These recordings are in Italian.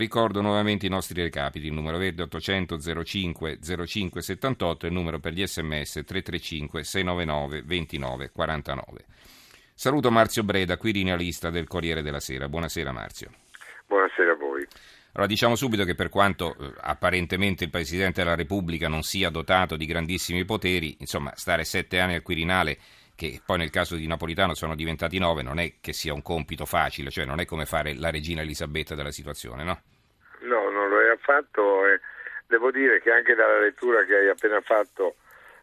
Ricordo nuovamente i nostri recapiti, il numero verde 800 05 05 78 e il numero per gli sms 335 699 29 49. Saluto Marzio Breda, quirinalista del Corriere della Sera. Buonasera Marzio. Buonasera a voi. Allora diciamo subito che per quanto eh, apparentemente il Presidente della Repubblica non sia dotato di grandissimi poteri, insomma stare sette anni al Quirinale che poi nel caso di Napolitano sono diventati nove, non è che sia un compito facile, cioè non è come fare la regina Elisabetta della situazione, no? No, non lo è affatto. Devo dire che anche dalla lettura che hai appena fatto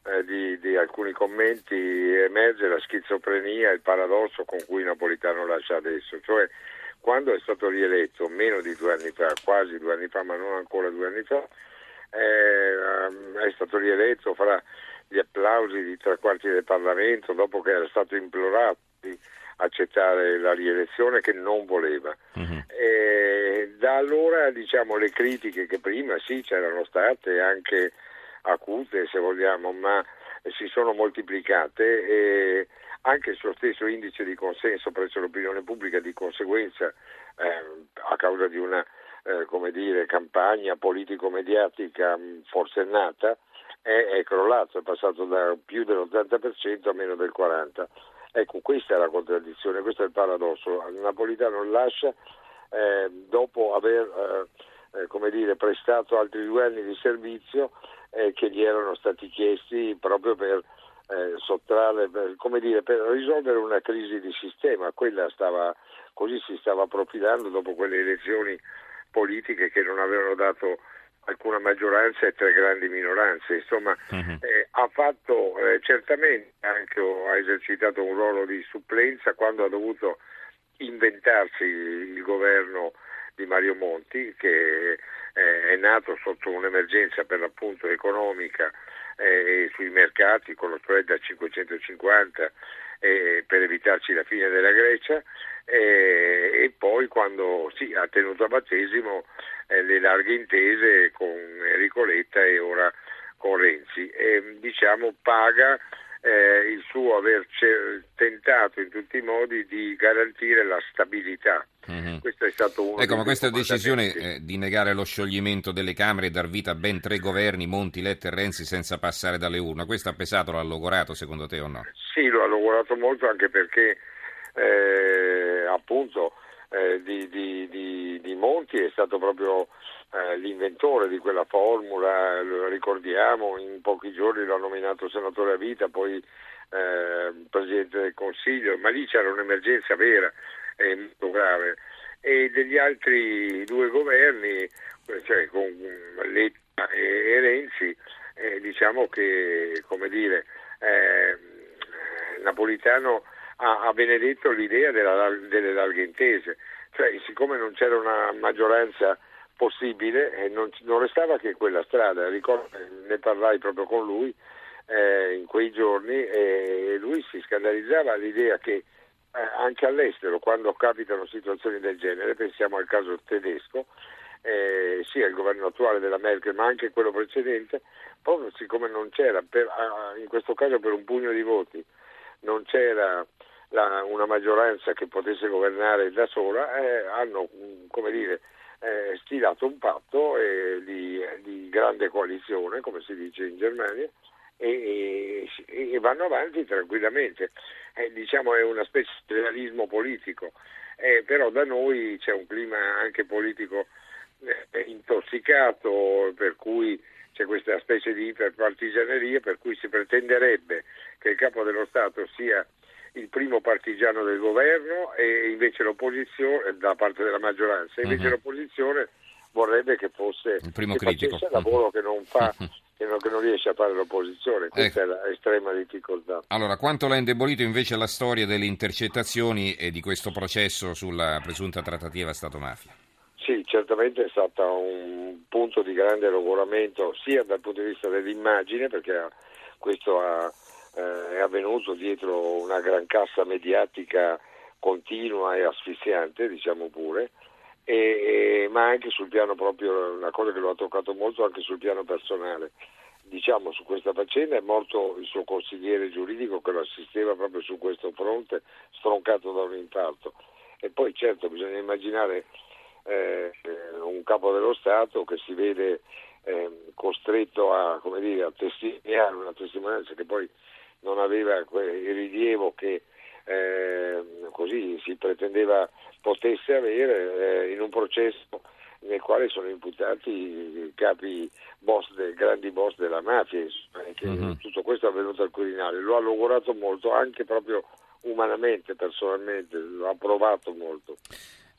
eh, di, di, alcuni commenti emerge la schizofrenia, il paradosso con cui Napolitano lascia adesso, cioè quando è stato rieletto meno di due anni fa, quasi due anni fa, ma non ancora due anni fa, eh, è stato rieletto fra gli applausi di tre quarti del Parlamento dopo che era stato implorato di accettare la rielezione che non voleva. Uh-huh. da allora diciamo le critiche che prima sì c'erano state anche acute se vogliamo, ma si sono moltiplicate e anche il suo stesso indice di consenso presso l'opinione pubblica di conseguenza eh, a causa di una come dire, campagna politico-mediatica forsennata è, è crollato, è passato da più dell'80% a meno del 40%. Ecco, questa è la contraddizione, questo è il paradosso. Napolitano lascia eh, dopo aver eh, eh, dire, prestato altri due anni di servizio eh, che gli erano stati chiesti proprio per eh, sottrarre, per, dire, per risolvere una crisi di sistema. Stava, così si stava profilando dopo quelle elezioni politiche che non avevano dato alcuna maggioranza e tre grandi minoranze. Insomma, uh-huh. eh, ha fatto eh, certamente anche ha esercitato un ruolo di supplenza quando ha dovuto inventarsi il governo di Mario Monti che eh, è nato sotto un'emergenza per l'appunto economica eh, sui mercati con lo spread a 550 eh, per evitarci la fine della Grecia eh, e poi quando sì, ha tenuto a battesimo eh, le larghe intese con Enrico Letta e ora con Renzi e diciamo paga eh, il suo aver tentato in tutti i modi di garantire la stabilità. Mm-hmm. Questo è stato uno ecco, ma questa decisione eh, di negare lo scioglimento delle Camere e dar vita a ben tre governi, Monti, Letta e Renzi, senza passare dalle urne, questo ha pesato, l'ha logorato secondo te o no? Sì, lo ha logorato molto anche perché eh, appunto eh, di, di, di, di, Monti è stato proprio eh, l'inventore di quella formula, lo ricordiamo, in pochi giorni l'ha nominato senatore a vita, poi eh, Presidente del Consiglio, ma lì c'era un'emergenza vera e molto grave. E degli altri due governi, cioè con Letta e, Renzi, eh, diciamo che, come dire, eh, Napolitano ha, ha benedetto l'idea della, delle larghe intese, cioè siccome non c'era una maggioranza possibile eh, non, non, restava che quella strada, ricordo, ne parlai proprio con lui eh, in quei giorni e lui si scandalizzava all'idea che anche all'estero quando capitano situazioni del genere, pensiamo al caso tedesco, eh, sia il governo attuale della Merkel ma anche quello precedente, proprio siccome non c'era, per, in questo caso per un pugno di voti, non c'era la, una maggioranza che potesse governare da sola, eh, hanno come dire, eh, stilato un patto eh, di, di, grande coalizione, come si dice in Germania, e, e, e vanno avanti tranquillamente. Eh, diciamo è una specie di realismo politico, eh, però da noi c'è un clima anche politico eh, intossicato, per cui c'è questa specie di iperpartigianeria, per cui si pretenderebbe che il capo dello Stato sia il primo partigiano del governo e invece l'opposizione, da parte della maggioranza, invece uh-huh. l'opposizione vorrebbe che fosse il primo che critico. il lavoro che non fa, che non, che non, riesce a fare l'opposizione. Questa ecco. è l'estrema difficoltà. Allora, quanto l'ha indebolito invece la storia delle intercettazioni e di questo processo sulla presunta trattativa Stato-mafia? Sì, certamente è stato un punto di grande logoramento sia dal punto di vista dell'immagine, perché questo ha eh, è avvenuto dietro una gran cassa mediatica continua e asfissiante, diciamo pure, e, ma anche sul piano proprio, una cosa che lo ha toccato molto anche sul piano personale. Diciamo su questa faccenda è morto il suo consigliere giuridico che lo assisteva proprio su questo fronte, stroncato da un infarto. E poi certo bisogna immaginare eh, un capo dello Stato che si vede eh, costretto a, dire, a, testimoniare una testimonianza che poi non aveva il rilievo che eh, così si pretendeva potesse avere eh, in un processo nel quale sono imputati i capi boss de, grandi boss della mafia, che mm-hmm. tutto questo è avvenuto al Quirinale. Lo ha logorato molto, anche proprio umanamente, personalmente, lo ha provato molto.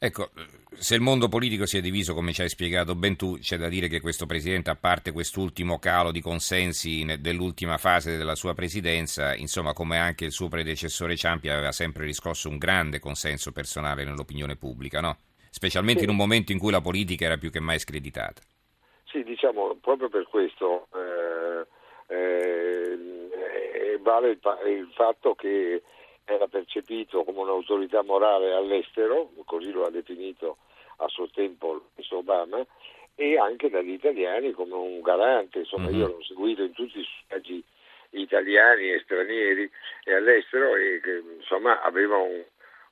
Ecco, se il mondo politico si è diviso, come ci hai spiegato ben tu, c'è da dire che questo Presidente, a parte quest'ultimo calo di consensi dell'ultima fase della sua presidenza, insomma, come anche il suo predecessore Ciampi, aveva sempre riscosso un grande consenso personale nell'opinione pubblica, no? Specialmente sì. in un momento in cui la politica era più che mai screditata. Sì, diciamo, proprio per questo eh, eh, vale il, il fatto che era percepito come un'autorità morale all'estero, così lo ha definito a suo tempo il Obama, e anche dagli italiani come un garante, insomma mm-hmm. io l'ho seguito in tutti i viaggi italiani e stranieri e all'estero e che insomma aveva un,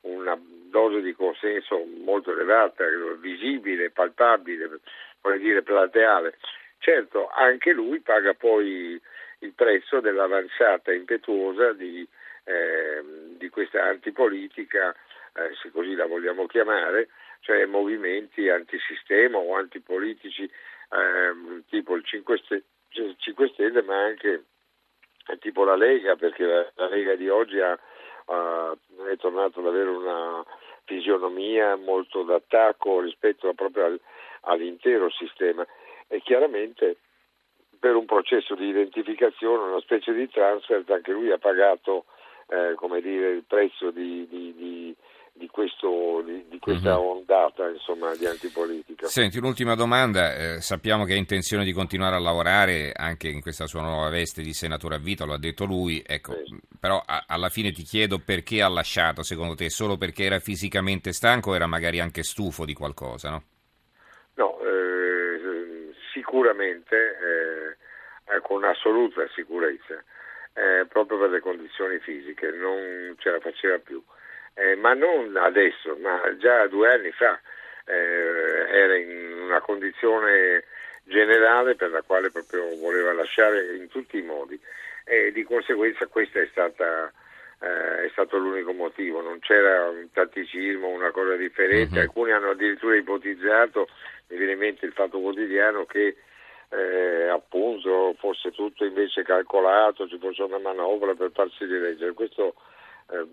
una dose di consenso molto elevata, visibile, palpabile, vuol dire plateale. Certo, anche lui paga poi il prezzo dell'avanzata impetuosa di di questa antipolitica, eh, se così la vogliamo chiamare, cioè movimenti antisistema o antipolitici eh, tipo il 5 Stelle, 5 Stelle, ma anche tipo la Lega, perché la, Lega di oggi ha, uh, è tornata ad avere una fisionomia molto d'attacco rispetto proprio al, all'intero sistema. E chiaramente per un processo di identificazione, una specie di transfer, anche lui ha pagato eh, come dire, il prezzo di, di, di, di questo, questa uh-huh. ondata insomma, di antipolitica. Senti, un'ultima domanda, eh, sappiamo che ha intenzione di continuare a lavorare anche in questa sua nuova veste di senatore a vita, lo ha detto lui, ecco, sì. però a, alla fine ti chiedo perché ha lasciato secondo te, solo perché era fisicamente stanco o era magari anche stufo di qualcosa? No, no eh, sicuramente, eh, con assoluta sicurezza eh, proprio per le condizioni fisiche, non ce la faceva più. Eh, ma non adesso, ma già due anni fa eh, era in una condizione generale per la quale proprio voleva lasciare in tutti i modi e di conseguenza questo è, stata, eh, è stato l'unico motivo, non c'era un tatticismo, una cosa differente, uh-huh. alcuni hanno addirittura ipotizzato, mi viene in mente il fatto quotidiano che eh, appunto fosse tutto invece calcolato, ci fosse una manovra per farsi rileggere. Questo eh,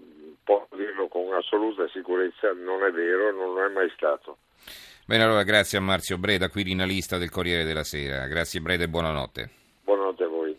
può dirlo con assoluta sicurezza, non è vero, non lo è mai stato. Bene, allora grazie a Marzio Breda, quirinalista del Corriere della Sera. Grazie Breda e buonanotte.